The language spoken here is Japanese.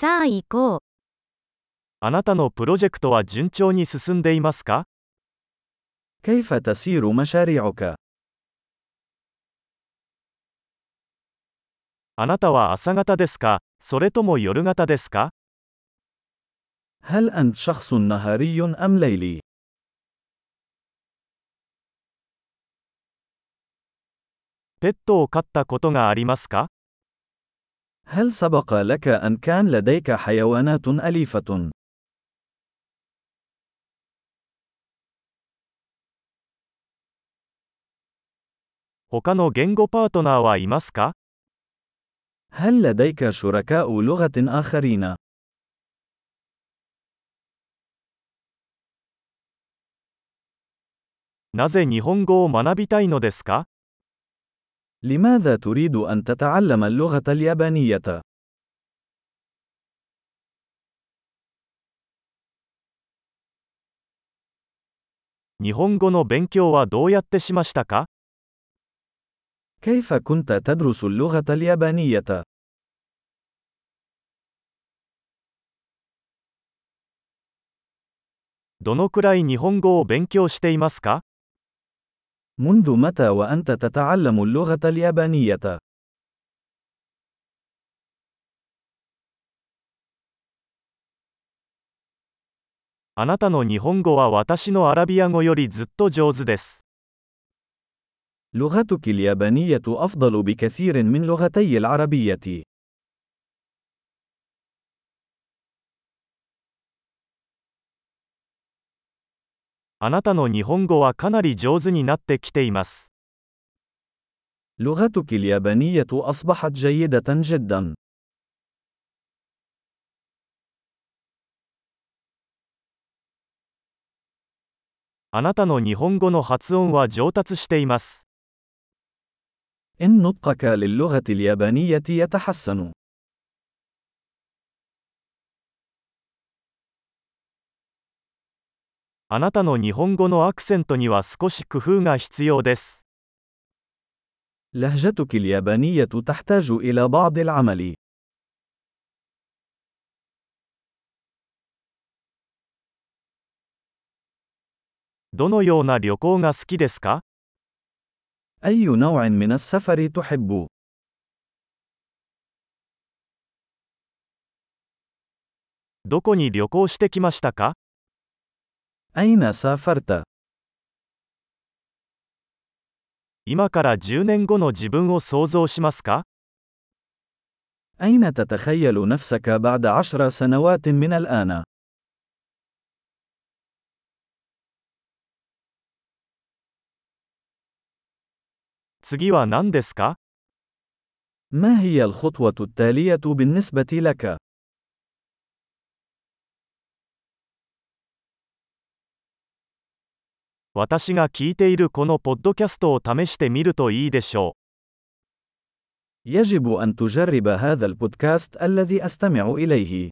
さあ行こう。あなたのプロジェクトは順調に進んでいますか كيف تسير مشاريعك؟ あなたは朝方ですかそれとも夜型ですか هل أنت شخص نهاري أم ليلي؟ ペットを飼ったことがありますか هل سبق لك أن كان لديك حيوانات أليفة؟ 他の言語パートナーはいますか هل لديك شركاء لغة آخرين؟ なぜ日本語を学びたいのですか لماذا تريد أن تتعلم اللغة اليابانية؟ 日本語の勉強はどうやってしましたか كيف كنت تدرس اللغة اليابانية؟ どのくらい日本語を勉強していますか منذ متى وأنت تتعلم اللغة اليابانية؟ あなたの日本語は私のアラビア語よりずっと上手です。 لغتك اليابانية أفضل بكثير من لغتي العربية. あなたの日本語はかなり上手になってきています。 لغتك اليابانية أصبحت جيدة جدا. あなたの日本語の発音は上達しています。 إن نطقك للغة اليابانية يتحسن. あなたの日本語のアクセントには少し工夫が必要です。 لهجتك اليابانية تحتاج إلى بعض العمل. どのような旅行が好きですか أي نوع من السفر تحب؟ どこに旅行してきましたか أين سافرت؟ 今から10年後の自分を想像しますか أين تتخيل نفسك بعد عشر سنوات من الآن؟ 次は何ですか ما هي الخطوة التالية بالنسبة لك؟ 私が聞いているこのポッドキャストを試してみるといいでしょう。 يجب أن تجرب هذا البودكاست الذي أستمع إليه.